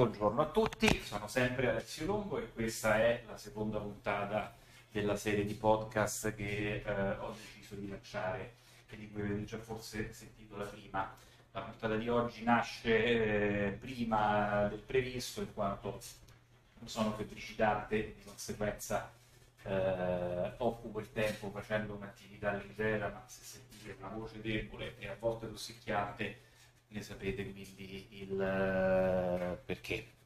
Buongiorno a tutti, sono sempre Alessio Longo e questa è la seconda puntata della serie di podcast che eh, ho deciso di lanciare e di cui avete già forse sentito la prima. La puntata di oggi nasce eh, prima del previsto in quanto sono febbricitante e di conseguenza eh, occupo il tempo facendo un'attività leggera, ma se sentite una voce debole e a volte tossicchiante ne sapete quindi il uh, perché.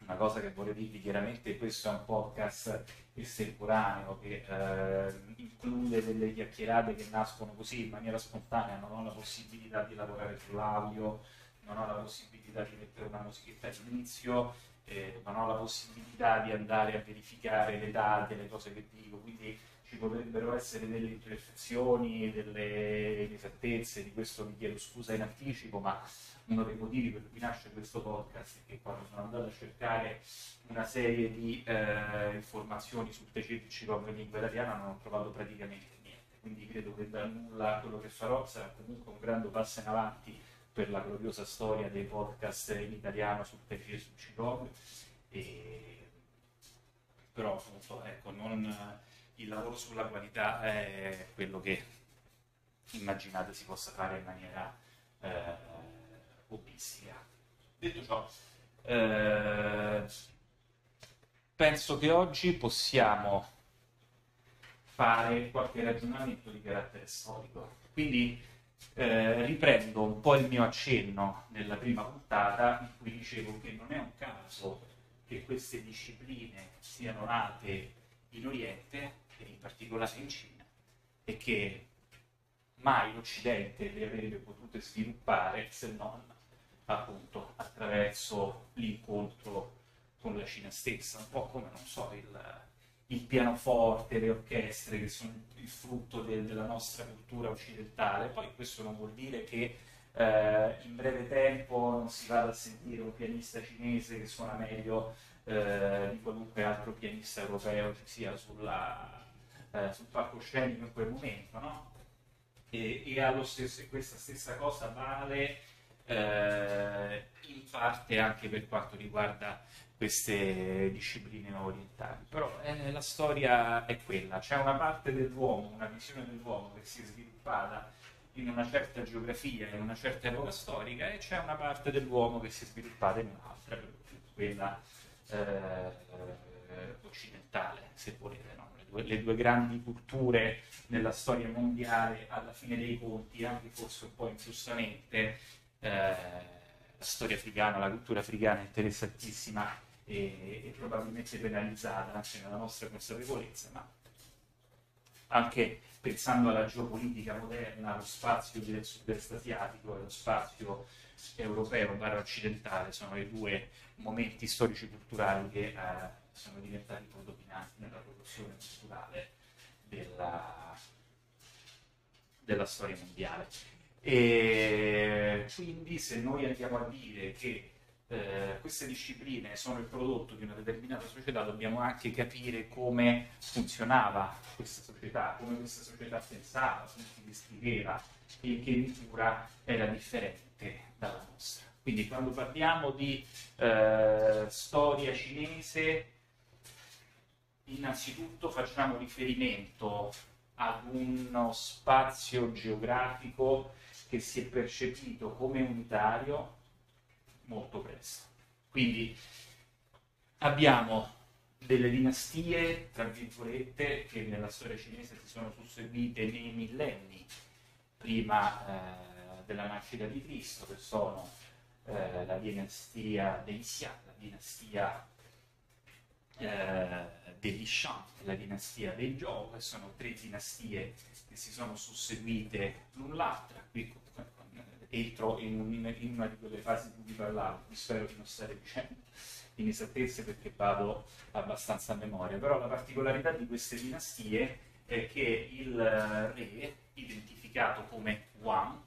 Una cosa che vorrei dirvi chiaramente, questo è un podcast estemporaneo che uh, include delle chiacchierate che nascono così in maniera spontanea, non ho la possibilità di lavorare sull'audio, non ho la possibilità di mettere una musichetta all'inizio, eh, non ho la possibilità di andare a verificare le date, le cose che dico, quindi ci potrebbero essere delle imperfezioni, delle inesattezze, di questo mi chiedo scusa in anticipo, ma uno dei motivi per cui nasce questo podcast è che quando sono andato a cercare una serie di eh, informazioni sul TCC come lingua italiana non ho trovato praticamente niente, quindi credo che da nulla quello che farò sarà comunque un grande passo in avanti per la gloriosa storia dei podcast in italiano sul Qigong. E... Però appunto ecco, non il lavoro sulla qualità è quello che immaginate si possa fare in maniera eh, hobbistica. Detto ciò, eh, penso che oggi possiamo fare qualche ragionamento di carattere storico. Quindi eh, riprendo un po' il mio accenno nella prima puntata in cui dicevo che non è un caso che queste discipline siano nate in Oriente in particolare in Cina, e che mai l'Occidente le avrebbe potute sviluppare se non appunto attraverso l'incontro con la Cina stessa, un po' come, non so, il, il pianoforte, le orchestre che sono il frutto de, della nostra cultura occidentale. Poi questo non vuol dire che eh, in breve tempo non si vada a sentire un pianista cinese che suona meglio eh, di qualunque altro pianista europeo ci sia sulla, eh, sul palcoscenico in quel momento, no? E, e stesso, questa stessa cosa vale eh, in parte anche per quanto riguarda queste discipline orientali. Però eh, la storia è quella, c'è una parte dell'uomo, una visione dell'uomo che si è sviluppata in una certa geografia, in una certa epoca storica, e c'è una parte dell'uomo che si è sviluppata in un'altra, quella eh, occidentale, se volete. No? Due, le due grandi culture nella storia mondiale, alla fine dei conti, anche forse un po' ingiustamente, eh, la storia africana, la cultura africana è interessantissima e, e probabilmente penalizzata anche nella nostra consapevolezza, ma anche pensando alla geopolitica moderna, lo spazio del sud-est asiatico e lo spazio europeo barra occidentale sono i due momenti storici culturali che eh, sono diventati dominanti nella produzione culturale della, della storia mondiale. E quindi se noi andiamo a dire che eh, queste discipline sono il prodotto di una determinata società, dobbiamo anche capire come funzionava questa società, come questa società pensava, come si descriveva e in che misura era differente dalla nostra. Quindi quando parliamo di eh, storia cinese innanzitutto facciamo riferimento ad uno spazio geografico che si è percepito come unitario molto presto. Quindi abbiamo delle dinastie, tra virgolette, che nella storia cinese si sono susseguite nei millenni prima eh, della nascita di Cristo, che sono eh, la dinastia dei Xia, la dinastia eh, degli Shang, la dinastia dei che sono tre dinastie che si sono susseguite l'un l'altra. Qui entro in, un, in, una di quelle fasi di cui parlavo, spero di non stare dicendo inesattezze perché vado abbastanza a memoria, però la particolarità di queste dinastie è che il re, identificato come Wang,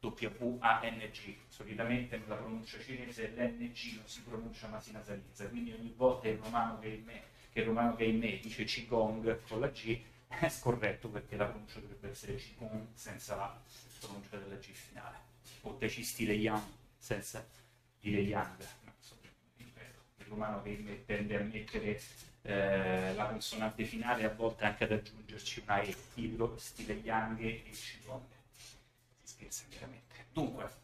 W-A-N-G, solitamente nella pronuncia cinese l'NG non si pronuncia ma si nasalizza, quindi ogni volta il romano che in me, che il romano che in me dice Qigong con la G è scorretto perché la pronuncia dovrebbe essere Qigong senza la pronuncia della G finale, o Tai Chi stile Yang senza dire Yang, il romano che tende a mettere eh, la consonante finale a volte anche ad aggiungerci una E, stile, Yang e Ciconde. Si scherza chiaramente. Dunque,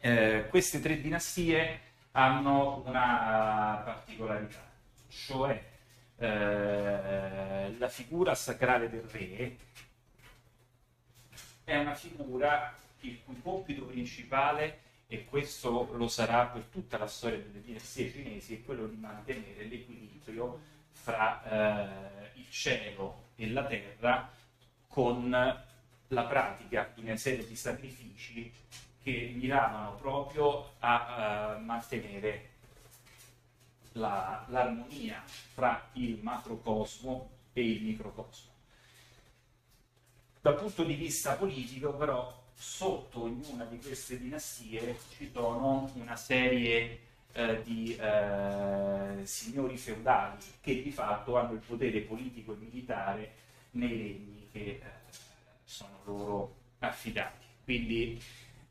eh, queste tre dinastie hanno una particolarità, cioè eh, la figura sacrale del re è una figura il cui compito principale, e questo lo sarà per tutta la storia delle dinastie cinesi, è quello di mantenere l'equilibrio fra eh, il cielo e la terra con la pratica di una serie di sacrifici che miravano proprio a uh, mantenere la, l'armonia fra il macrocosmo e il microcosmo. Dal punto di vista politico, però, sotto ognuna di queste dinastie ci sono una serie eh, di eh, signori feudali che di fatto hanno il potere politico e militare nei regni che eh, sono loro affidati. Quindi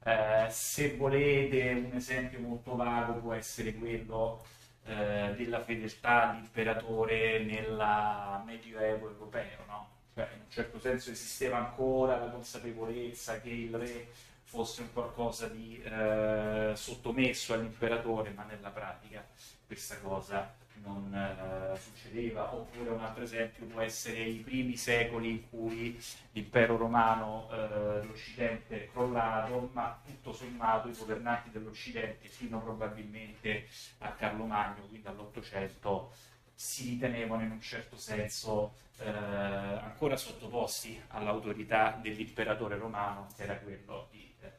eh, se volete un esempio molto vago può essere quello eh, della fedeltà all'imperatore nel medioevo europeo, no? cioè, in un certo senso esisteva ancora la consapevolezza che il re fosse un qualcosa di eh, sottomesso all'imperatore, ma nella pratica questa cosa non eh, succedeva, oppure un altro esempio può essere i primi secoli in cui l'impero romano, eh, l'Occidente è crollato, ma tutto sommato i governanti dell'Occidente fino probabilmente a Carlo Magno, quindi all'Ottocento, si ritenevano in un certo senso eh, ancora sottoposti all'autorità dell'imperatore romano, che era quello di, eh,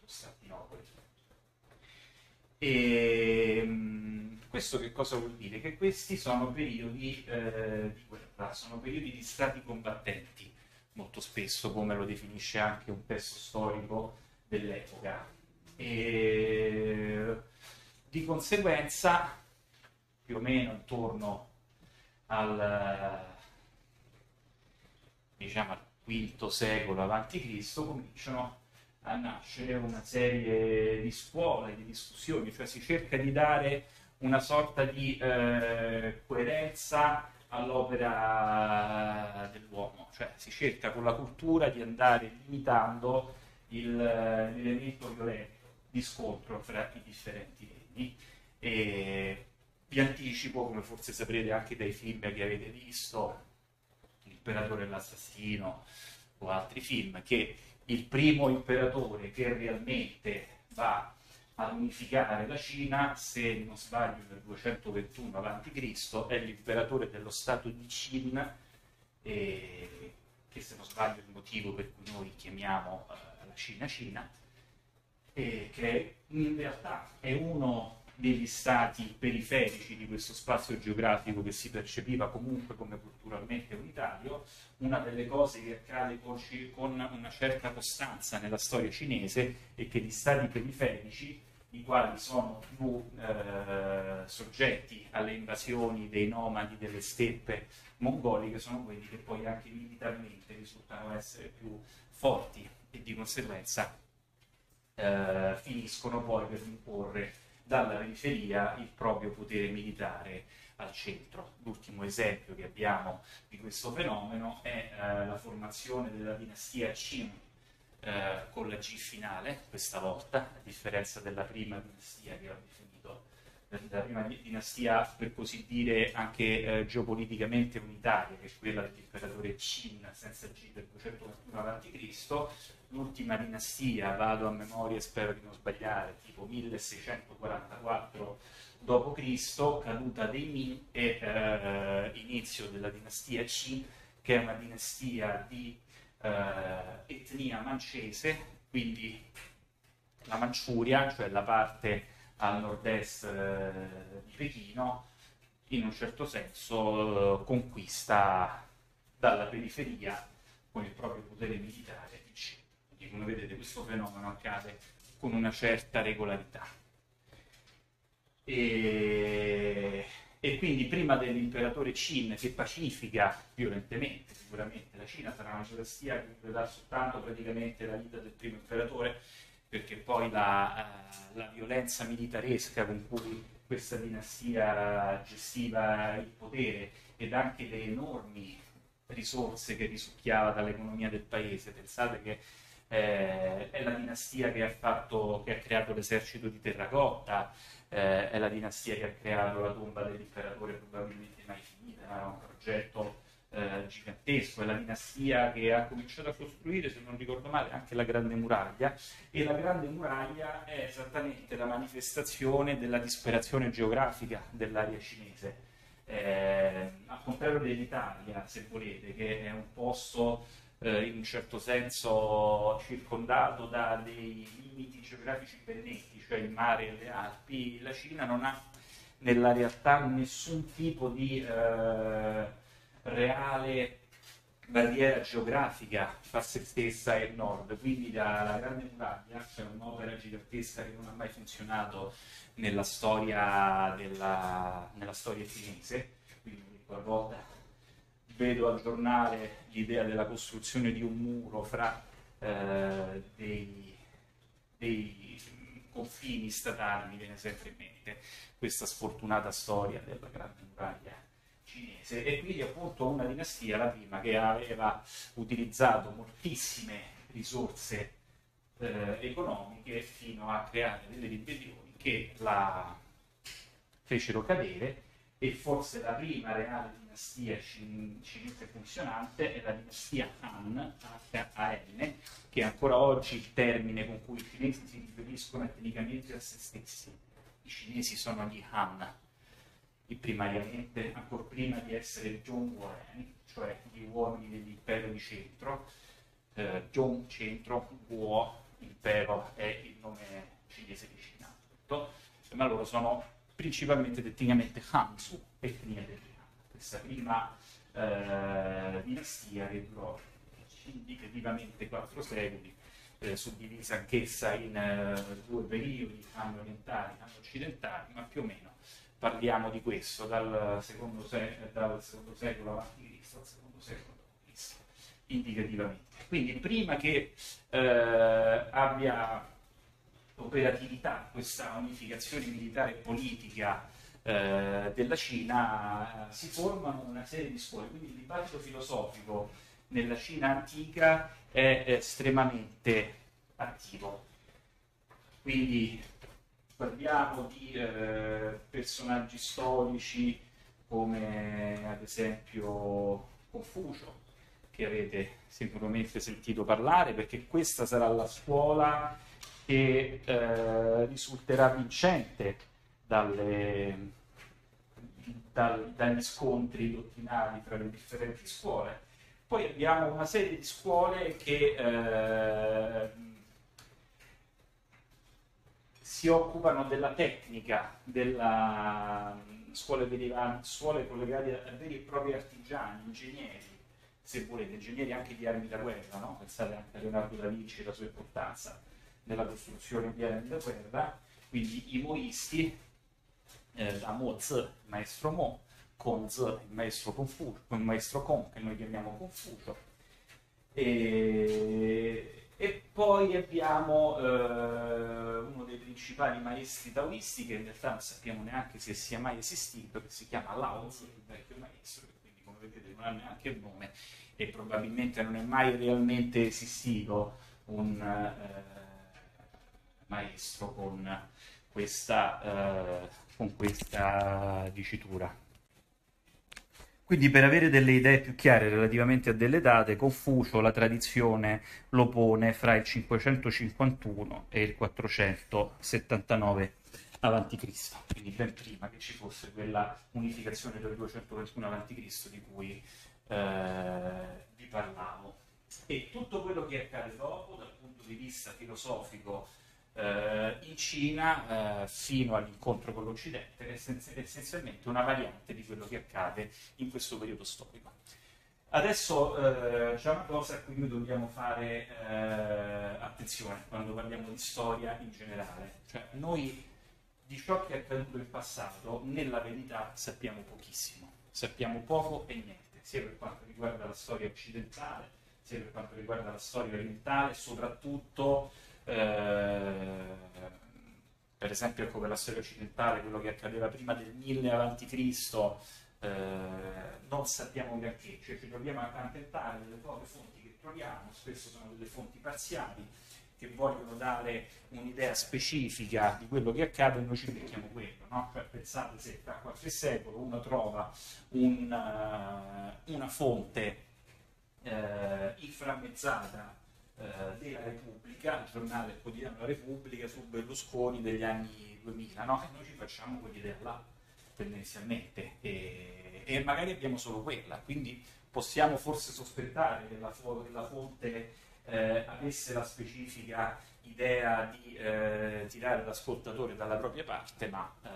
Costantinopoli. E, ehm, questo che cosa vuol dire? Che questi sono periodi eh, di guerra, sono periodi di stati combattenti, molto spesso, come lo definisce anche un testo storico dell'epoca. E, di conseguenza, più o meno intorno al, diciamo, al V secolo a.C., cominciano a nascere una serie di scuole, di discussioni, cioè si cerca di dare una sorta di eh, coerenza all'opera dell'uomo, cioè si cerca con la cultura di andare limitando il, l'elemento violento di scontro fra i differenti regni. E vi anticipo, come forse saprete anche dai film che avete visto, L'imperatore e l'assassino o altri film, che il primo imperatore che realmente va unificare la Cina, se non sbaglio nel 221 a.C., è l'imperatore dello stato di Qin, eh, che se non sbaglio è il motivo per cui noi chiamiamo eh, la Cina Cina, eh, che in realtà è uno degli stati periferici di questo spazio geografico che si percepiva comunque come culturalmente unitario, una delle cose che accade con una certa costanza nella storia cinese è che gli stati periferici, i quali sono più eh, soggetti alle invasioni dei nomadi delle steppe mongoliche, sono quelli che poi anche militarmente risultano essere più forti e di conseguenza eh, finiscono poi per imporre dalla periferia il proprio potere militare al centro. L'ultimo esempio che abbiamo di questo fenomeno è eh, la formazione della dinastia Qin eh, con la G finale, questa volta, a differenza della prima dinastia che ho definito la prima dinastia, per così dire, anche eh, geopoliticamente unitaria, che è quella dell'imperatore Qin senza G del 221 a.C., l'ultima dinastia, vado a memoria e spero di non sbagliare, tipo 1644 d.C., caduta dei Ming e eh, inizio della dinastia Qin, che è una dinastia di eh, etnia mancese, quindi la Manciuria, cioè la parte al nord-est eh, di Pechino, in un certo senso eh, conquista dalla periferia con il proprio potere militare. Quindi come vedete questo fenomeno accade con una certa regolarità. E, e quindi prima dell'imperatore Qin che pacifica violentemente sicuramente la Cina sarà una dinastia che durerà soltanto praticamente la vita del primo imperatore perché poi la, uh, la violenza militaresca con cui questa dinastia gestiva il potere ed anche le enormi risorse che risucchiava dall'economia del paese. Pensate che eh, è la dinastia che ha, fatto, che ha creato l'esercito di terracotta, eh, è la dinastia che ha creato la tomba dell'imperatore probabilmente mai finita, era un progetto eh, gigantesco, è la dinastia che ha cominciato a costruire, se non ricordo male, anche la Grande Muraglia e la Grande Muraglia è esattamente la manifestazione della disperazione geografica dell'area cinese. Eh, al contrario dell'Italia, se volete, che è un posto eh, in un certo senso circondato da dei limiti geografici ben netti, cioè il mare e le Alpi, la Cina non ha nella realtà nessun tipo di eh, reale barriera geografica fra se stessa e il nord, quindi la Grande Muraglia, cioè un'opera gigantesca che non ha mai funzionato nella storia, della, nella storia cinese, quindi qualvolta vedo al giornale l'idea della costruzione di un muro fra eh, dei, dei confini statali, mi viene sempre in mente questa sfortunata storia della Grande Muraglia cinese. E quindi appunto una dinastia, la prima, che aveva utilizzato moltissime risorse eh, economiche fino a creare delle ribellioni che la fecero cadere e forse la prima reale dinastia cinese funzionante è la dinastia Han, H-A-N, che è ancora oggi il termine con cui i cinesi si riferiscono etnicamente a se stessi. I cinesi sono gli Han, primariamente, ancora prima di essere Warren, cioè gli uomini dell'impero di centro, eh, John centro, Guo, impero è il nome cinese di Cina, ma loro sono principalmente tecnicamente Hansu, etnia Han. Questa prima eh, dinastia che durò indicativamente quattro secoli, eh, suddivisa anch'essa in eh, due periodi, anno orientali e anno occidentali, ma più o meno parliamo di questo, dal secondo, se- dal secondo secolo a.C. al secondo secolo a.C., indicativamente. Quindi prima che eh, abbia operatività questa unificazione militare e politica eh, della Cina, eh, si formano una serie di scuole, quindi il dibattito filosofico nella Cina antica è estremamente attivo. Quindi parliamo di eh, personaggi storici come ad esempio Confucio, che avete sicuramente sentito parlare, perché questa sarà la scuola che eh, risulterà vincente dalle, dal, dagli scontri dottrinari tra le differenti scuole. Poi abbiamo una serie di scuole che eh, si occupano della tecnica, della scuole, derivanti, scuole collegate a veri e propri artigiani, ingegneri, se volete, ingegneri anche di armi da guerra, no? pensate anche a Leonardo da Vinci e la sua importanza nella costruzione di armi da guerra, quindi i moisti, eh, la Mo Zi, il maestro Mo, Con Zi, il maestro Confucio, il maestro Con, che noi chiamiamo Confucio, e e poi abbiamo eh, uno dei principali maestri taoisti, che in realtà non sappiamo neanche se sia mai esistito, che si chiama Lao Tzu, il vecchio maestro, che quindi come vedete non ha neanche il nome e probabilmente non è mai realmente esistito un eh, maestro con questa, eh, con questa dicitura. Quindi per avere delle idee più chiare relativamente a delle date, Confucio la tradizione lo pone fra il 551 e il 479 a.C., quindi ben prima che ci fosse quella unificazione del 221 a.C. di cui eh, vi parlavo. E tutto quello che accade dopo, dal punto di vista filosofico, eh, in Cina eh, fino all'incontro con l'Occidente essenzialmente una variante di quello che accade in questo periodo storico. Adesso eh, c'è una cosa a cui noi dobbiamo fare eh, attenzione quando parliamo di storia in generale, cioè noi di ciò che è accaduto in passato nella verità sappiamo pochissimo, sappiamo poco e niente, sia per quanto riguarda la storia occidentale, sia per quanto riguarda la storia orientale, soprattutto eh, per esempio ecco, per la storia occidentale, quello che accadeva prima del 1000 a.C., eh, non sappiamo granché, cioè ci troviamo a accontentare delle poche fonti che troviamo, spesso sono delle fonti parziali, che vogliono dare un'idea specifica di quello che accade e noi ci becchiamo quello. No? Cioè, pensate se tra qualche secolo uno trova un, uh, una fonte uh, inframmezzata della Repubblica, il giornale quotidiano La Repubblica, su Berlusconi degli anni 2000, no? e noi ci facciamo quell'idea là, tendenzialmente, e, e, magari abbiamo solo quella, quindi possiamo forse sospettare che la, che la fonte eh, avesse la specifica idea di eh, tirare l'ascoltatore dalla propria parte, ma eh,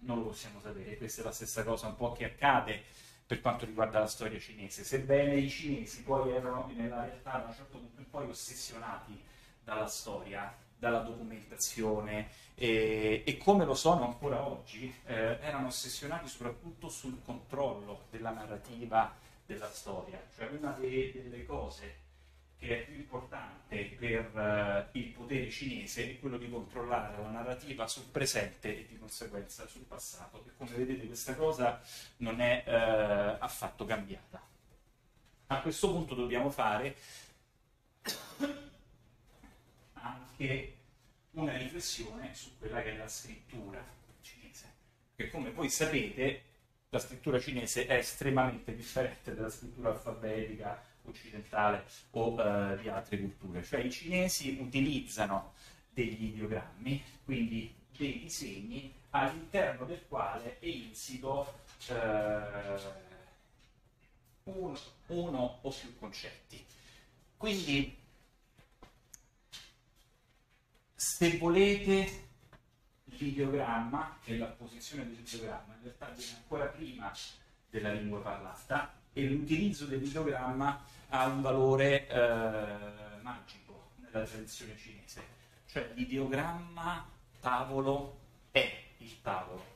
non lo possiamo sapere. Questa è la stessa cosa un po' che accade per quanto riguarda la storia cinese, sebbene i cinesi poi erano nella realtà da un certo punto in poi ossessionati dalla storia, dalla documentazione e, e come lo sono ancora oggi, eh, erano ossessionati soprattutto sul controllo della narrativa della storia, cioè una delle, delle cose che è più importante per uh, il potere cinese è quello di controllare la narrativa sul presente e di conseguenza sul passato. E come vedete questa cosa non è uh, affatto cambiata. A questo punto dobbiamo fare anche una riflessione su quella che è la scrittura cinese, che come voi sapete la scrittura cinese è estremamente differente dalla scrittura alfabetica occidentale o eh, di altre culture. Cioè i cinesi utilizzano degli ideogrammi, quindi dei disegni all'interno del quale è insito eh, uno, uno o più concetti. Quindi se volete l'ideogramma e la posizione dell'ideogramma in realtà viene ancora prima della lingua parlata e l'utilizzo dell'ideogramma ha un valore eh, magico nella tradizione cinese. Cioè l'ideogramma tavolo è il tavolo.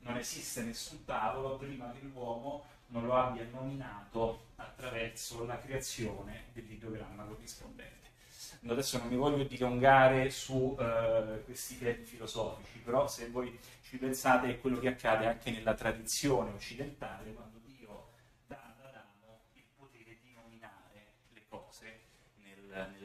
Non esiste nessun tavolo prima che l'uomo non lo abbia nominato attraverso la creazione dell'ideogramma corrispondente. Adesso non mi voglio dilungare su uh, questi temi filosofici, però se voi ci pensate è quello che accade anche nella tradizione occidentale, quando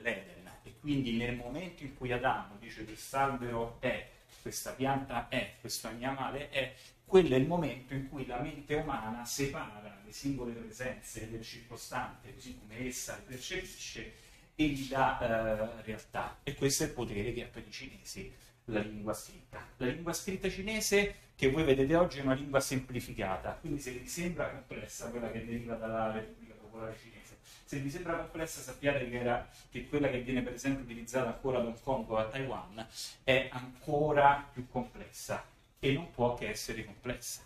nell'Eden. E quindi nel momento in cui Adamo dice quest'albero è, questa pianta è, questo animale è, quello è il momento in cui la mente umana separa le singole presenze del circostante, così come essa le percepisce, e gli dà eh, realtà. E questo è il potere che ha per i cinesi la lingua scritta. La lingua scritta cinese che voi vedete oggi è una lingua semplificata, quindi se vi sembra complessa quella che deriva dalla Repubblica Popolare Cinese, se vi sembra complessa sappiate che, era, che quella che viene per esempio utilizzata ancora ad Hong Kong o a Taiwan è ancora più complessa e non può che essere complessa,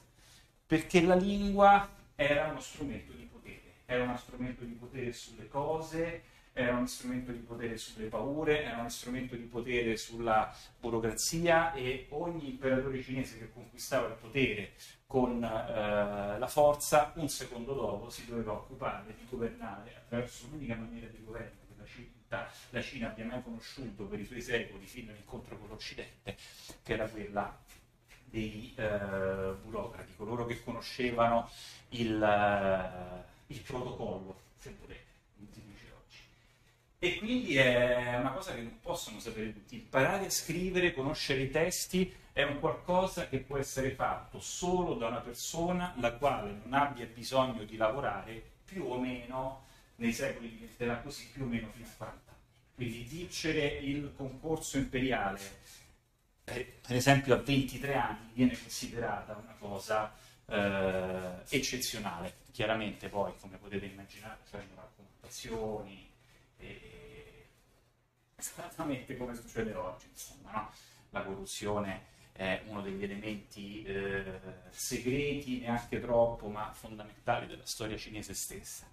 perché la lingua era uno strumento di potere, era uno strumento di potere sulle cose, era uno strumento di potere sulle paure, era uno strumento di potere sulla burocrazia e ogni imperatore cinese che conquistava il potere con eh, la forza, un secondo dopo si doveva occupare di governare attraverso l'unica maniera di governo che la Cina, la Cina abbia mai conosciuto per i suoi secoli fino all'incontro con l'Occidente, che era quella dei eh, burocrati, coloro che conoscevano il, eh, il protocollo, se volete, E quindi è una cosa che non possono sapere tutti. Imparare a scrivere, conoscere i testi è un qualcosa che può essere fatto solo da una persona la quale non abbia bisogno di lavorare più o meno nei secoli diventerà così più o meno fino a 40 anni. Quindi vincere il concorso imperiale, per esempio a 23 anni, viene considerata una cosa eh, eccezionale. Chiaramente poi, come potete immaginare, c'erano raccomandazioni, e... esattamente come succede oggi, insomma, no? la corruzione è uno degli elementi eh, segreti, neanche troppo, ma fondamentali della storia cinese stessa.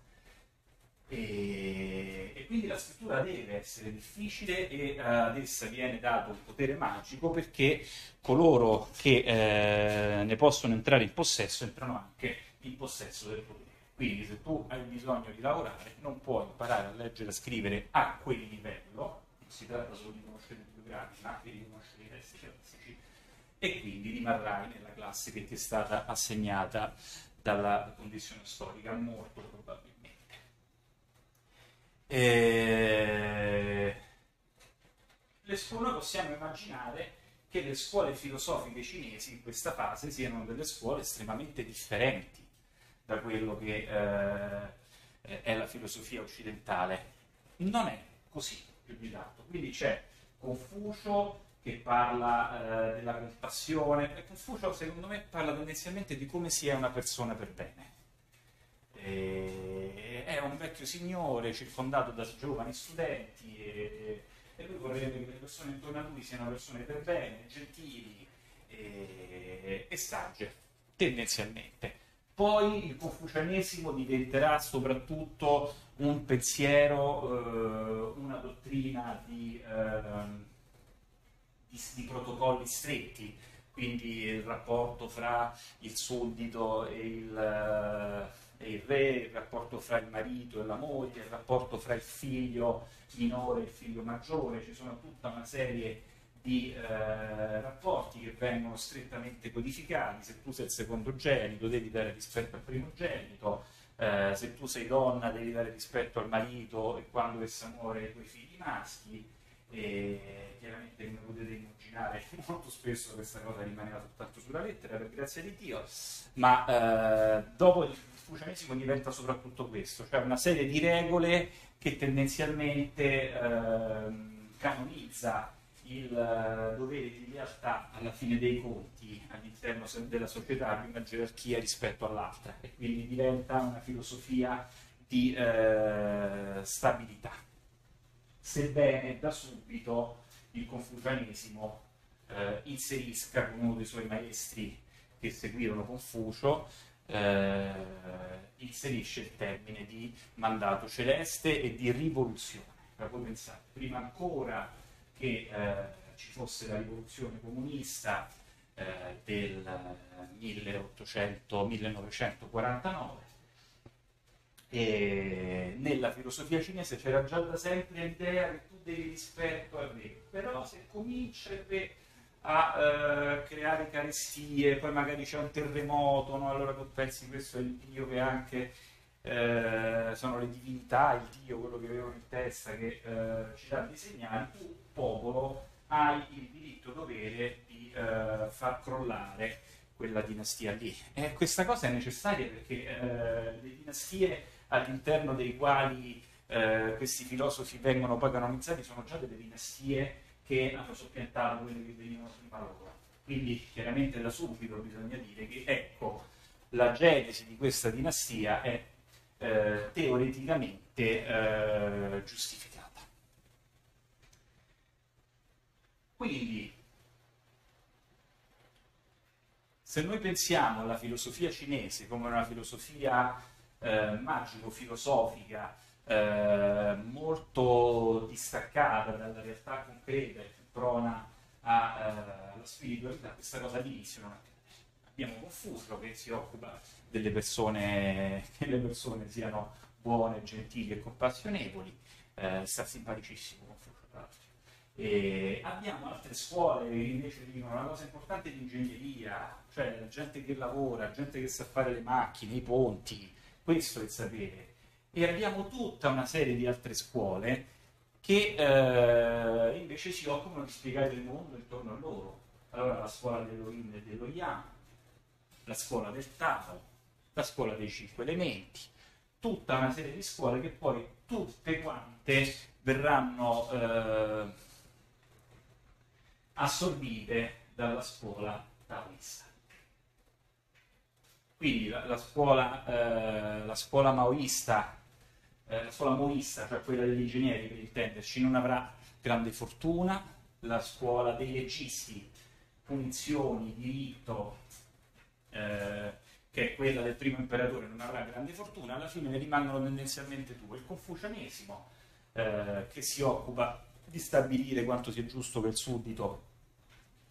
E, e, quindi la scrittura deve essere difficile e uh, ad essa viene dato un potere magico perché coloro che uh, ne possono entrare in possesso entrano anche in possesso del potere. Quindi se tu hai bisogno di lavorare non puoi imparare a leggere e a scrivere a quel livello, si tratta solo di conoscere il grandi, ma anche riconoscere i testi classici, e quindi rimarrai nella classe che ti è stata assegnata dalla condizione storica, molto probabilmente. E... Le scuole possiamo immaginare che le scuole filosofiche cinesi in questa fase siano delle scuole estremamente differenti da quello che eh, è la filosofia occidentale. Non è così tanto. Quindi c'è Confucio che parla eh, della compassione. E Confucio, secondo me, parla tendenzialmente di come si è una persona per bene. E è un vecchio signore circondato da giovani studenti e, e lui vorrebbe che le persone intorno a lui siano persone per bene, gentili e, e sagge, tendenzialmente. Poi il confucianesimo diventerà soprattutto un pensiero, eh, una dottrina di, eh, di, di, protocolli stretti, quindi il rapporto fra il suddito e il, eh, e il, re, il rapporto fra il marito e la moglie, il rapporto fra il figlio minore e il figlio maggiore, ci sono tutta una serie di eh, rapporti che vengono strettamente codificati, se tu sei il secondogenito devi dare rispetto al primogenito, eh, se tu sei donna devi dare rispetto al marito e quando essa muore ai tuoi figli maschi, e chiaramente come potete immaginare molto spesso questa cosa rimaneva soltanto sulla lettera, per grazia di Dio, ma eh, dopo il confucianesimo diventa soprattutto questo, cioè una serie di regole che tendenzialmente ehm, canonizza il eh, dovere di lealtà alla fine dei conti all'interno della società di una gerarchia rispetto all'altra e quindi diventa una filosofia di eh, stabilità. Sebbene da subito il confucianesimo eh, inserisca con uno dei suoi maestri che seguirono Confucio, eh, inserisce il termine di mandato celeste e di rivoluzione. Voi pensate, prima ancora che eh, ci fosse la rivoluzione comunista eh, del 1800, 1949 e nella filosofia cinese c'era già da sempre l'idea che tu devi rispetto al re, però se re a eh, creare carestie, poi magari c'è un terremoto, no? allora tu pensi questo è il Dio che anche eh, sono le divinità, il Dio, quello che avevano in testa che eh, ci dà dei segnali, tu popolo hai il diritto dovere di eh, far crollare quella dinastia lì. E questa cosa è necessaria perché eh, le dinastie all'interno dei quali eh, questi filosofi vengono poi canonizzati sono già delle dinastie che hanno soppiantato quelle che venivano prima loro. Quindi chiaramente da subito bisogna dire che ecco, la genesi di questa dinastia è eh, teoreticamente eh, giustificata. Quindi, se noi pensiamo alla filosofia cinese come una filosofia eh, magico-filosofica eh, molto distaccata dalla realtà concreta e prona alla eh, spiritualità, questa cosa all'inizio non accade. Abbiamo Confucio che si occupa delle persone, che le persone siano buone, gentili e compassionevoli, eh, sta simpaticissimo l'altro. E abbiamo altre scuole che invece dicono una cosa importante di ingegneria, cioè gente che lavora, gente che sa fare le macchine, i ponti, questo è il sapere. E abbiamo tutta una serie di altre scuole che eh, invece si occupano di spiegare il mondo intorno a loro. Allora la scuola dello Yin e dello Yang, la scuola del Tao, la scuola dei cinque elementi, tutta una serie di scuole che poi tutte quante verranno... Eh, assorbite dalla scuola taoista. Quindi la, la, scuola, eh, la scuola maoista, eh, la scuola maoista, cioè quella degli ingegneri per intenderci, non avrà grande fortuna, la scuola dei leggisti, punizioni, diritto, eh, che è quella del primo imperatore, non avrà grande fortuna, alla fine ne rimangono tendenzialmente due. Il confucianesimo, eh, che si occupa di stabilire quanto sia giusto che il suddito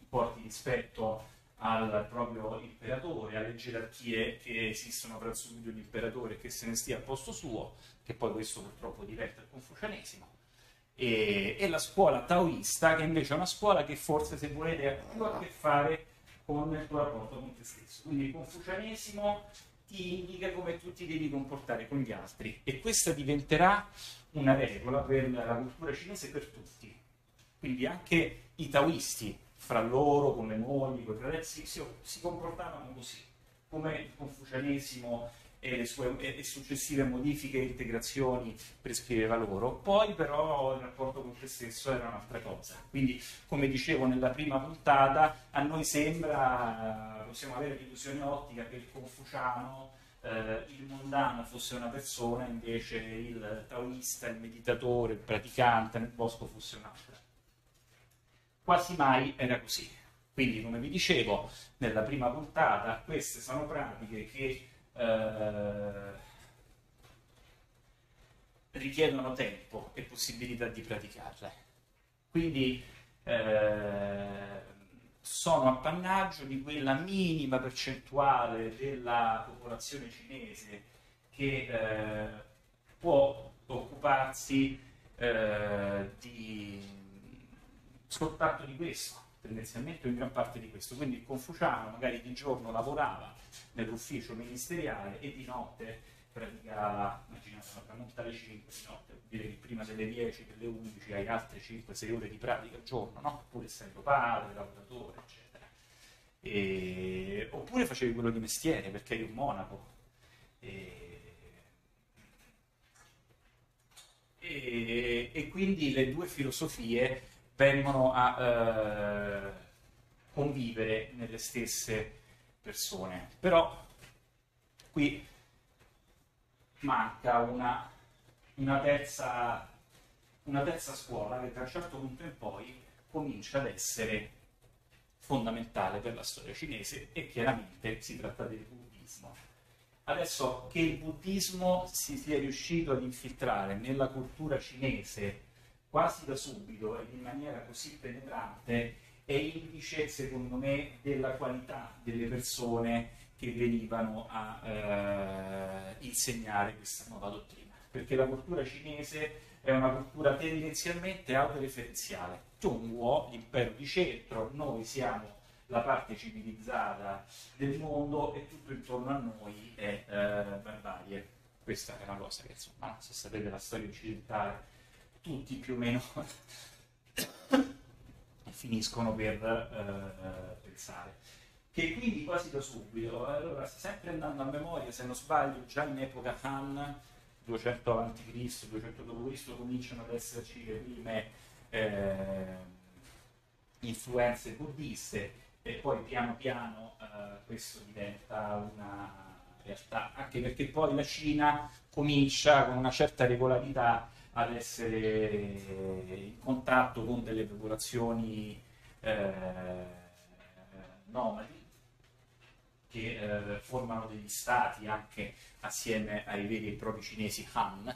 porti rispetto al proprio imperatore, alle gerarchie che esistono tra il suddito e l'imperatore che se ne stia a posto suo, che poi questo purtroppo diventa il confucianesimo. e, e, la scuola taoista, che invece è una scuola che forse, se volete, ha più a che fare con il tuo rapporto con te stesso. Quindi il confucianesimo ti indica come tu ti devi comportare con gli altri e questa diventerà una regola per la cultura cinese per tutti. Quindi anche i taoisti, fra loro, con le mogli, con i fratelli, si, si comportavano così, come il confucianesimo e le sue e successive modifiche e integrazioni prescriveva loro, poi però il rapporto con te stesso era un'altra cosa. Quindi, come dicevo nella prima puntata, a noi sembra, possiamo avere l'illusione ottica che il confuciano, eh, il mondano fosse una persona, invece il taoista, il meditatore, il praticante nel bosco fosse un'altra. Quasi mai era così. Quindi, come vi dicevo nella prima puntata, queste sono pratiche che eh, richiedono tempo e possibilità di praticarle. Quindi eh, sono appannaggio di quella minima percentuale della popolazione cinese che eh, può occuparsi eh, di soltanto di questo, tendenzialmente in gran parte di questo. Quindi il confuciano magari di giorno lavorava nell'ufficio ministeriale e di notte praticava, immaginate, una tramonta alle 5 di notte, dire che prima delle 10, delle 11 hai altre 5-6 ore di pratica al giorno, no? pur essendo padre, lavoratore, eccetera. E... Oppure facevi quello di mestiere perché eri un monaco. E... E... e quindi le due filosofie vengono a eh, convivere nelle stesse persone. Però qui manca una, una, terza, una terza scuola che da un certo punto in poi comincia ad essere fondamentale per la storia cinese e chiaramente si tratta del buddismo. Adesso che il buddismo si sia riuscito ad infiltrare nella cultura cinese quasi da subito e in maniera così penetrante è indice, secondo me, della qualità delle persone che venivano a eh, insegnare questa nuova dottrina. Perché la cultura cinese è una cultura tendenzialmente autoreferenziale. Zhongguo, l'impero di centro, noi siamo la parte civilizzata del mondo e tutto intorno a noi è eh, barbarie. Questa è una cosa che, insomma, se sapete la storia occidentale, tutti più o meno finiscono per eh, pensare. Che quindi quasi da subito, allora sempre andando a memoria, se non sbaglio, già in epoca Han, 200 a.C., 200 d.C., cominciano ad esserci le prime eh, influenze buddiste e poi piano piano eh, questo diventa una realtà, anche perché poi la Cina comincia con una certa regolarità ad essere in contatto con delle popolazioni eh, nomadi che eh, formano degli stati anche assieme ai veri e propri cinesi Han.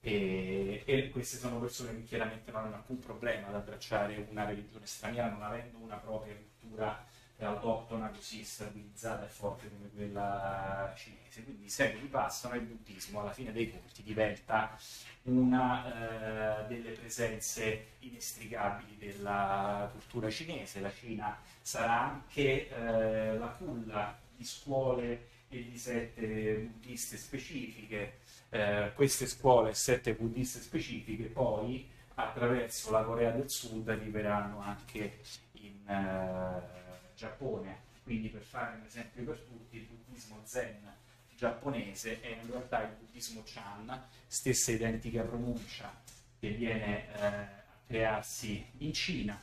E, e, queste sono persone che chiaramente non hanno alcun problema ad abbracciare una religione straniera non avendo una propria cultura autoctona così stabilizzata e forte come quella cinese. Quindi i secoli passano e il buddismo alla fine dei conti diventa una eh, delle presenze inestricabili della cultura cinese. La Cina sarà anche eh, la culla di scuole e di sette buddiste specifiche. Eh, queste scuole e sette buddiste specifiche poi attraverso la Corea del Sud arriveranno anche in eh, Giappone, quindi per fare un esempio per tutti, il buddismo zen giapponese è in realtà il buddismo Chan, stessa identica pronuncia che viene eh, a crearsi in Cina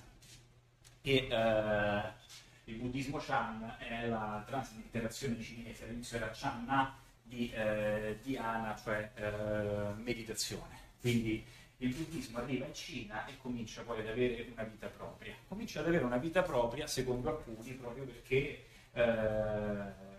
e eh, il buddismo Chan è la traslitterazione cinese, all'inizio era Chan di eh, dhyana, cioè eh, meditazione. Quindi il buddismo arriva in Cina e comincia poi ad avere una vita propria. Comincia ad avere una vita propria, secondo alcuni, proprio perché eh,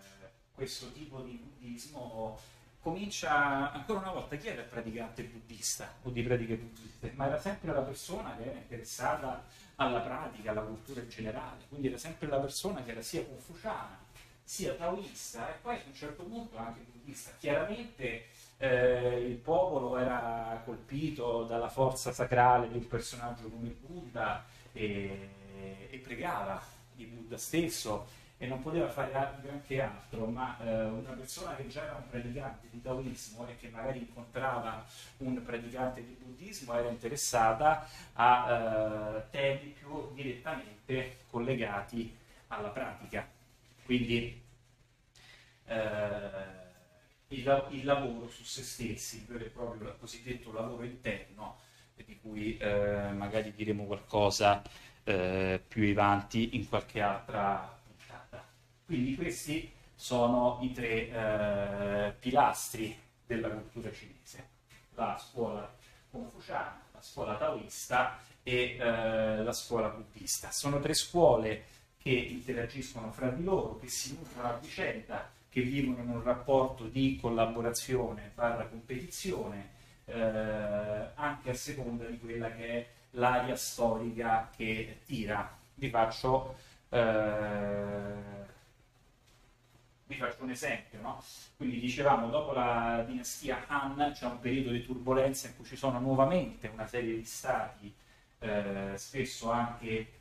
questo tipo di buddismo comincia, ancora una volta, chi era il praticante buddista o di pratiche buddiste? Ma era sempre la persona che era interessata alla pratica, alla cultura in generale, quindi era sempre la persona che era sia confuciana, sia taoista e poi a un certo punto anche buddista. Chiaramente eh, il popolo era colpito dalla forza sacrale di un personaggio come Buddha e, e pregava di Buddha stesso e non poteva fare granché altro, ma eh, una persona che già era un praticante di taoismo e che magari incontrava un praticante di buddismo era interessata a eh, temi più direttamente collegati alla pratica. Quindi eh, il, il, lavoro su se stessi, il vero e proprio il cosiddetto lavoro interno, di cui eh, magari diremo qualcosa eh, più avanti in qualche altra puntata. Quindi questi sono i tre eh, pilastri della cultura cinese, la scuola confuciana, la scuola taoista e eh, la scuola buddista. Sono tre scuole che interagiscono fra di loro, che si nutrono a vicenda, che vivono in un rapporto di collaborazione barra competizione, eh, anche a seconda di quella che è l'area storica che tira. Vi faccio, eh, vi faccio un esempio. No? Quindi dicevamo, dopo la dinastia Han c'è un periodo di turbolenza in cui ci sono nuovamente una serie di stati, eh, spesso anche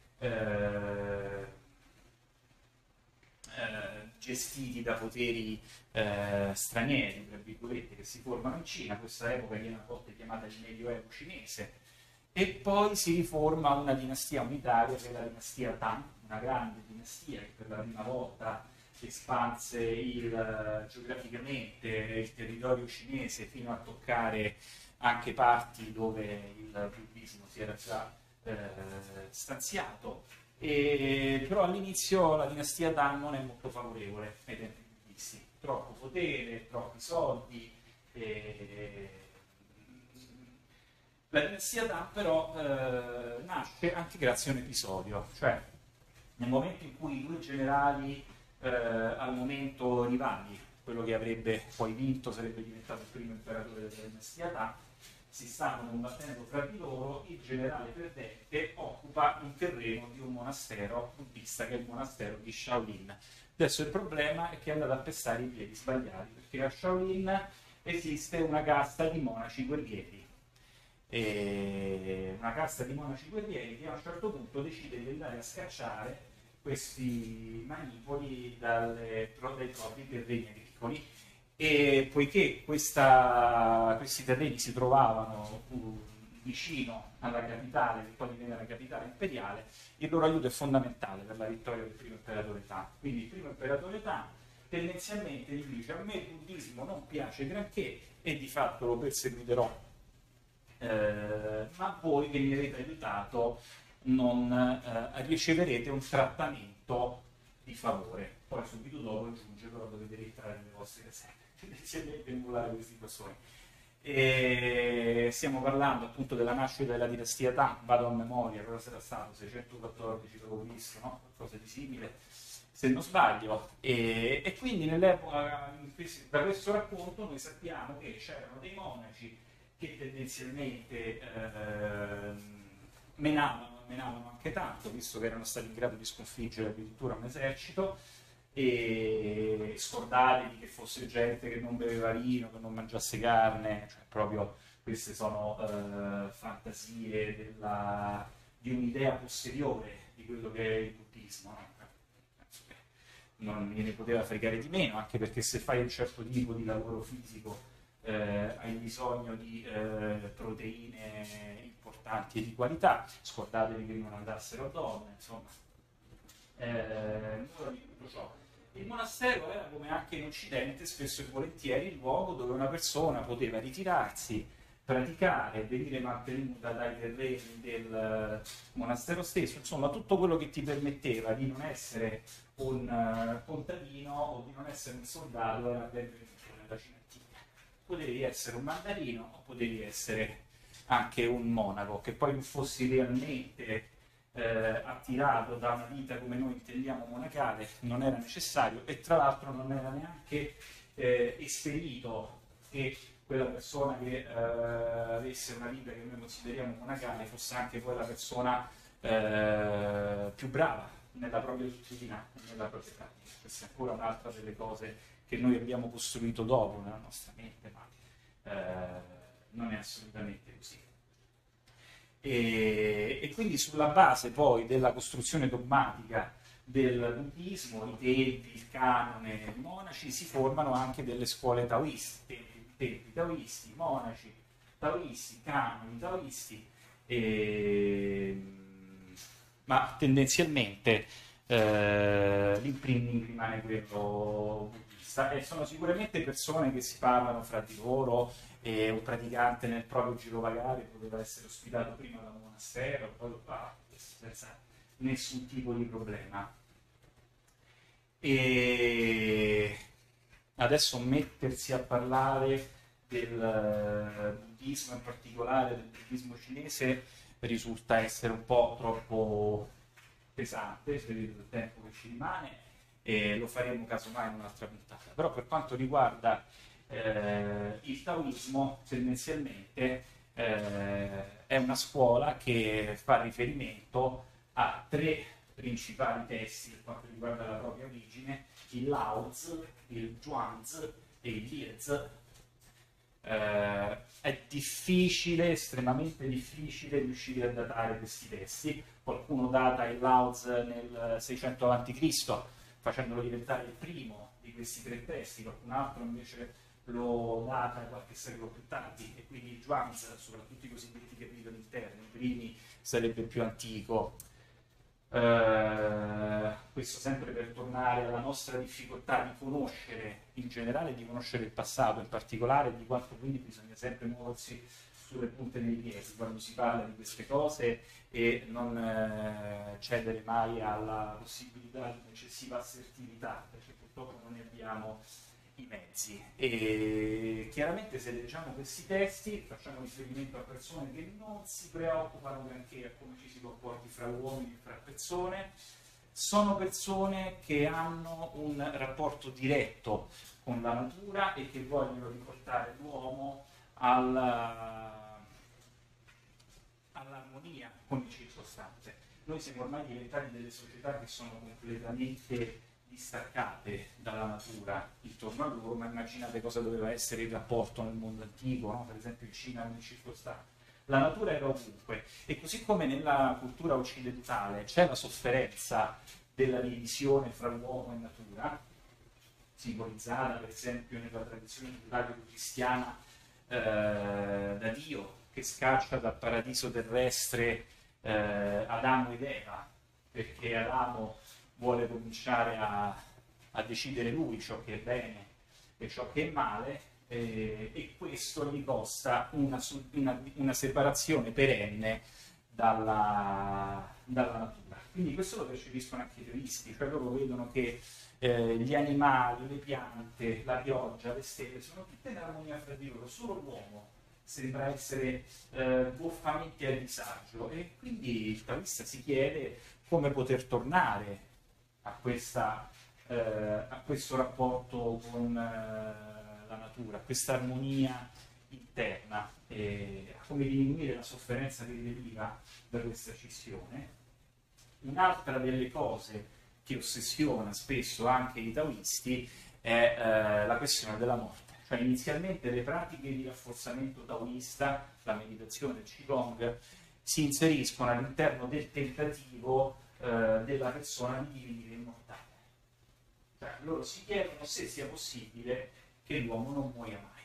eh, gestiti da poteri eh, stranieri, tra virgolette, che si formano in Cina. Questa epoca viene a volte chiamata il Medioevo cinese. E poi si riforma una dinastia unitaria che è la dinastia Tang, una grande dinastia che per la prima volta espanse il, eh, geograficamente il territorio cinese fino a toccare anche parti dove il buddismo si era già eh, stanziato e, però all'inizio la dinastia Dan non è molto favorevole ai tempi buddisti, troppo potere, troppi soldi. E... La dinastia Dan però eh, nasce anche grazie a un episodio, cioè nel momento in cui i due generali eh, al momento rivali, quello che avrebbe poi vinto sarebbe diventato il primo imperatore della dinastia Dan, si stanno combattendo fra di loro, il generale perdente occupa un terreno di un monastero buddista che è il monastero di Shaolin. Adesso il problema è che è andato a pestare i piedi sbagliati, perché a Shaolin esiste una casta di monaci guerrieri. E una casta di monaci guerrieri che a un certo punto decide di andare a scacciare questi manipoli dalle, dai propri terreni agricoli e poiché questa, questi terreni si trovavano uh, vicino alla capitale, che poi divenne la capitale imperiale, il loro aiuto è fondamentale per la vittoria del primo imperatore Tang. Quindi il primo imperatore Tang tendenzialmente gli dice a me il buddismo non piace granché e di fatto lo perseguiterò, eh, ma voi venirete aiutato, non eh, riceverete un trattamento di favore. Poi subito dopo aggiunge però dovete rientrare nelle vostre riserve tendenzialmente emulare questi persone. E stiamo parlando appunto della nascita della dinastia Tang, vado a memoria, però sarà stato 614 d.C., no? qualcosa di simile, se non sbaglio. E, e quindi nell'epoca, da questo racconto noi sappiamo che c'erano dei monaci che tendenzialmente eh, menavano, menavano anche tanto, visto che erano stati in grado di sconfiggere addirittura un esercito, e scordatevi che fosse gente che non beveva vino, che non mangiasse carne, cioè proprio queste sono uh, fantasie della, di un'idea posteriore di quello che è il buddismo. No? Non gliene poteva fregare di meno, anche perché se fai un certo tipo di lavoro fisico eh, hai bisogno di eh, proteine importanti e di qualità, scordatevi che non andassero donne, insomma. Eh, tutto ciò il monastero era, come anche in Occidente, spesso e volentieri il luogo dove una persona poteva ritirarsi, praticare, venire mantenuta dai terreni del monastero stesso, insomma tutto quello che ti permetteva di non essere un uh, contadino o di non essere un soldato era benvenuto nella Cina antica. Potevi essere un mandarino o potevi essere anche un monaco, che poi non fossi realmente eh, attirato da una vita come noi intendiamo monacale non era necessario e tra l'altro non era neanche eh, esperito che quella persona che eh, avesse una vita che noi consideriamo monacale fosse anche poi la persona eh, più brava nella propria dottrina e nella propria pratica. Questa è ancora un'altra delle cose che noi abbiamo costruito dopo nella nostra mente, ma eh, non è assolutamente così. E, e, quindi sulla base poi della costruzione dogmatica del buddismo, i tempi, il canone, i monaci, si formano anche delle scuole taoiste, tempi, tempi taoisti, monaci, taoisti, canoni taoisti, e, ma tendenzialmente eh, l'imprinting rimane quello buddista. E sono sicuramente persone che si parlano fra di loro e un praticante nel proprio girovagare poteva essere ospitato prima da un monastero, poi fa senza nessun tipo di problema. E adesso mettersi a parlare del eh, buddismo, in particolare del buddismo cinese, risulta essere un po' troppo pesante per il tempo che ci rimane e lo faremo casomai in un'altra puntata. Però per quanto riguarda eh, il taoismo, tendenzialmente eh, è una scuola che fa riferimento a tre principali testi per quanto riguarda la propria origine, il Laozi, il Zhuangzi e il Liezi. Eh, è difficile, estremamente difficile riuscire a datare questi testi. Qualcuno data il Laozi nel 600 a.C., facendolo diventare il primo di questi tre testi, qualcun altro invece lo data qualche secolo più tardi e quindi il Zhuangzi, soprattutto i cosiddetti capitoli interni, i primi sarebbe più antico. Uh, questo sempre per tornare alla nostra difficoltà di conoscere in generale, di conoscere il passato in particolare, di quanto quindi bisogna sempre muoversi sulle punte dei piedi quando si parla di queste cose e non uh, cedere mai alla possibilità di eccessiva assertività, perché purtroppo non ne abbiamo i mezzi. E chiaramente se leggiamo questi testi facciamo riferimento a persone che non si preoccupano granché a come ci si comporti fra uomini e fra persone, sono persone che hanno un rapporto diretto con la natura e che vogliono riportare l'uomo alla, all'armonia con il circostante. Noi siamo ormai diventati delle società che sono completamente distaccate dalla natura intorno a loro, ma immaginate cosa doveva essere il rapporto nel mondo antico, no? per esempio in Cina nel circostante. La natura era ovunque e così come nella cultura occidentale c'è la sofferenza della divisione fra l'uomo e natura, simbolizzata per esempio nella tradizione giudaico-cristiana eh, da Dio che scaccia dal paradiso terrestre eh, Adamo ed Eva, perché Adamo vuole cominciare a, a decidere lui ciò che è bene e ciò che è male eh, e questo gli costa una, una, una separazione perenne dalla, dalla, natura. Quindi questo lo percepiscono anche i teoristi, cioè loro vedono che eh, gli animali, le piante, la pioggia, le stelle sono tutte in armonia fra di loro, solo l'uomo sembra essere eh, goffamente a disagio e quindi il taoista si chiede come poter tornare a, questa, eh, a questo rapporto con eh, la natura, a questa armonia interna, e a come diminuire la sofferenza che deriva da questa scissione. Un'altra delle cose che ossessiona spesso anche i taoisti è eh, la questione della morte. Cioè inizialmente le pratiche di rafforzamento taoista, la meditazione, il Qigong, si inseriscono all'interno del tentativo eh, della persona di divenire immortale. Cioè, loro si chiedono se sia possibile che l'uomo non muoia mai,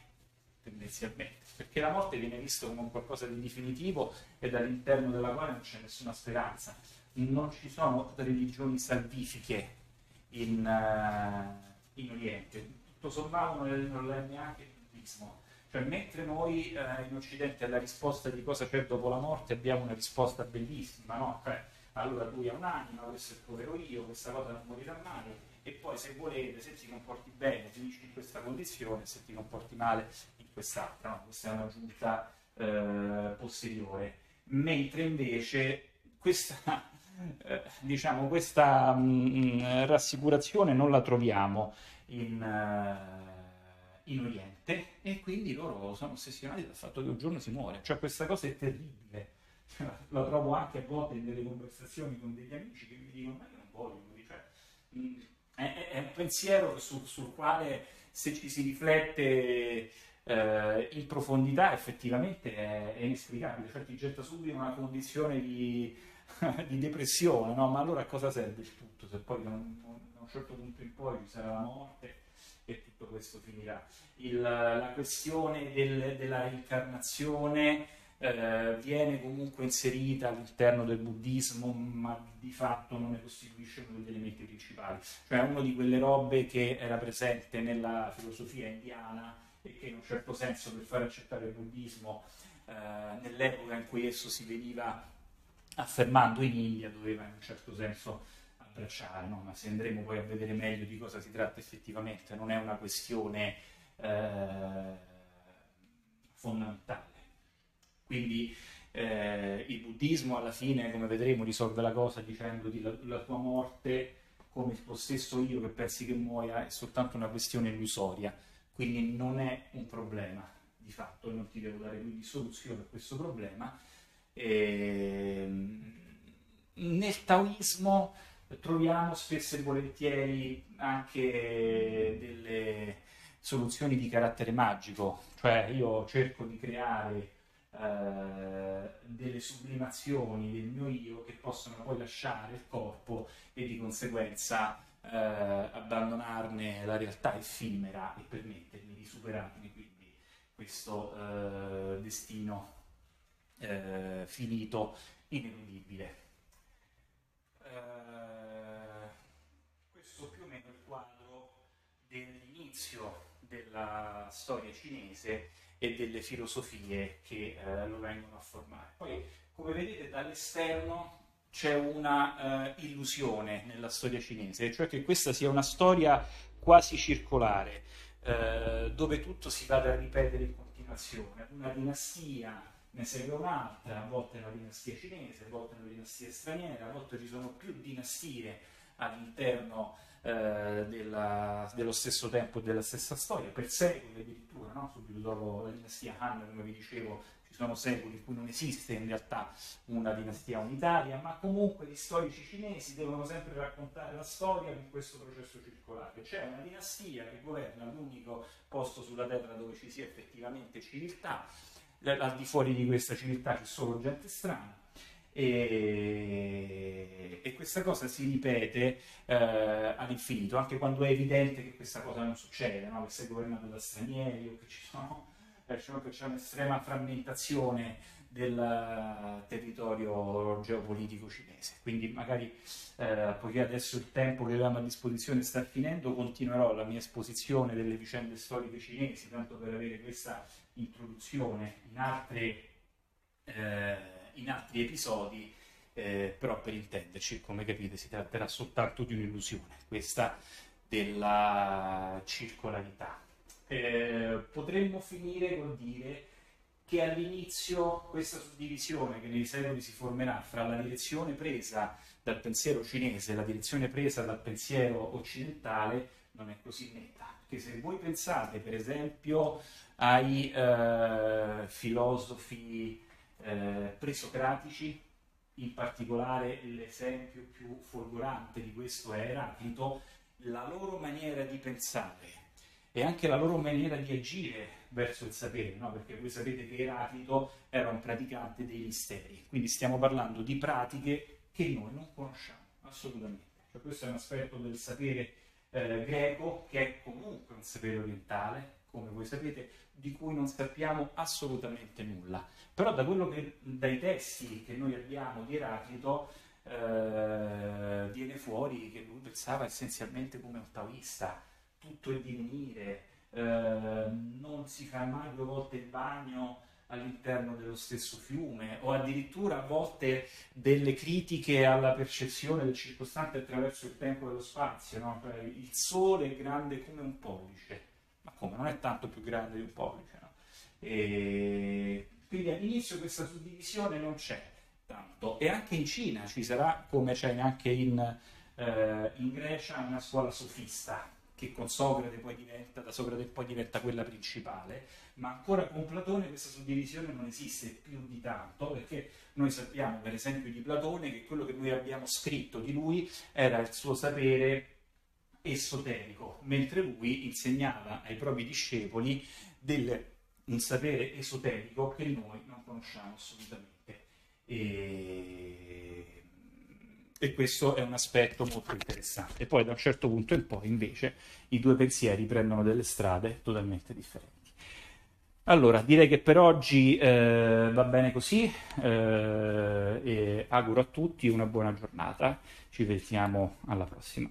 tendenzialmente, perché la morte viene vista come qualcosa di definitivo e all'interno della quale non c'è nessuna speranza. Non ci sono religioni salvifiche in, uh, in Oriente, tutto sommato non è neanche il buddismo. Cioè, mentre noi uh, in Occidente alla risposta di cosa c'è dopo la morte abbiamo una risposta bellissima, no? Cioè, allora lui ha un'anima, questo è il povero io, questa cosa non morirà mai, e poi se volete, se ti comporti bene, finisci in questa condizione, se ti comporti male in quest'altra, no? questa è un'aggiunta eh, posteriore. Mentre invece questa, eh, diciamo, questa mh, mm, rassicurazione non la troviamo in, uh, in Oriente e quindi loro sono ossessionati dal fatto che un giorno si muore, cioè questa cosa è terribile lo trovo anche a volte in delle conversazioni con degli amici che mi dicono ma io non poi, cioè, mh, è, è, un pensiero su, sul quale se ci si riflette eh, in profondità effettivamente è, è inesplicabile, cioè ti getta subito in una condizione di, di depressione, no? ma allora a cosa serve il tutto se poi da un certo punto in poi ci sarà la morte e tutto questo finirà. Il, la questione del, della reincarnazione eh, viene comunque inserita all'interno del buddismo, ma di fatto non ne costituisce uno degli elementi principali. Cioè è una di quelle robe che era presente nella filosofia indiana e che in un certo senso per far accettare il buddismo eh, nell'epoca in cui esso si veniva affermando in India doveva in un certo senso abbracciare, no? ma se andremo poi a vedere meglio di cosa si tratta effettivamente, non è una questione eh, fondamentale. Quindi eh, il buddismo alla fine, come vedremo, risolve la cosa dicendoti la, la tua morte come lo stesso io che pensi che muoia è soltanto una questione illusoria, quindi non è un problema. Di fatto, non ti devo dare quindi soluzione a questo problema. E, ehm, nel taoismo troviamo spesso e volentieri anche delle soluzioni di carattere magico, cioè io cerco di creare eh, delle sublimazioni del mio io che possono poi lasciare il corpo e di conseguenza eh, abbandonarne la realtà effimera e permettermi di superarmi quindi questo eh, destino eh, finito, ineludibile. Eh, questo più o meno è il quadro dell'inizio della storia cinese e delle filosofie che eh, lo vengono a formare. Poi, come vedete, dall'esterno c'è una uh, illusione nella storia cinese, cioè che questa sia una storia quasi circolare, uh, dove tutto si vada a ripetere in continuazione. Una dinastia ne segue un'altra, a volte è una dinastia cinese, a volte è una dinastia straniera, a volte ci sono più dinastie all'interno eh, della, dello stesso tempo e della stessa storia, per secoli addirittura, no? subito dopo la dinastia Han, come vi dicevo, ci sono secoli in cui non esiste in realtà una dinastia unitaria, ma comunque gli storici cinesi devono sempre raccontare la storia con questo processo circolare. C'è una dinastia che governa l'unico posto sulla terra dove ci sia effettivamente civiltà, al di fuori di questa civiltà c'è solo gente strana, e, e, questa cosa si ripete eh, all'infinito, anche quando è evidente che questa cosa non succede, no? che sei governato da stranieri o che ci sono, cioè che c'è un'estrema frammentazione del territorio geopolitico cinese. Quindi magari, eh, poiché adesso il tempo che avevamo a disposizione sta finendo, continuerò la mia esposizione delle vicende storiche cinesi, tanto per avere questa introduzione in altre... Eh, in altri episodi, eh, però per intenderci, come capite, si tratterà soltanto di un'illusione, questa della circolarità. Eh, potremmo finire col dire che all'inizio questa suddivisione che nei secoli si formerà fra la direzione presa dal pensiero cinese e la direzione presa dal pensiero occidentale non è così netta. Perché se voi pensate, per esempio, ai eh, filosofi eh, presocratici, in particolare l'esempio più folgorante di questo è Eraclito, la loro maniera di pensare e anche la loro maniera di agire verso il sapere, no? perché voi sapete che Eraclito era un praticante dei misteri, quindi stiamo parlando di pratiche che noi non conosciamo assolutamente. Cioè, questo è un aspetto del sapere eh, greco che è comunque un sapere orientale, come voi sapete, di cui non sappiamo assolutamente nulla. Però da che, dai testi che noi abbiamo di Eraclito eh, viene fuori che lui pensava essenzialmente come un taoista, tutto è divenire, eh, non si fa mai due volte il bagno all'interno dello stesso fiume o addirittura a volte delle critiche alla percezione del circostante attraverso il tempo e lo spazio, no? cioè, il sole è grande come un pollice ma come? Non è tanto più grande di un pollice, no? E quindi all'inizio questa suddivisione non c'è tanto. E anche in Cina ci sarà, come c'è anche in, eh, in Grecia, una scuola sofista, che con Socrate poi diventa, da Socrate poi diventa quella principale, ma ancora con Platone questa suddivisione non esiste più di tanto, perché noi sappiamo per esempio di Platone che quello che noi abbiamo scritto di lui era il suo sapere esoterico, mentre lui insegnava ai propri discepoli del, un sapere esoterico che noi non conosciamo assolutamente. E e questo è un aspetto molto interessante. Poi da un certo punto in poi invece i due pensieri prendono delle strade totalmente differenti. Allora, direi che per oggi eh, va bene così eh, auguro a tutti una buona giornata. Ci vediamo alla prossima.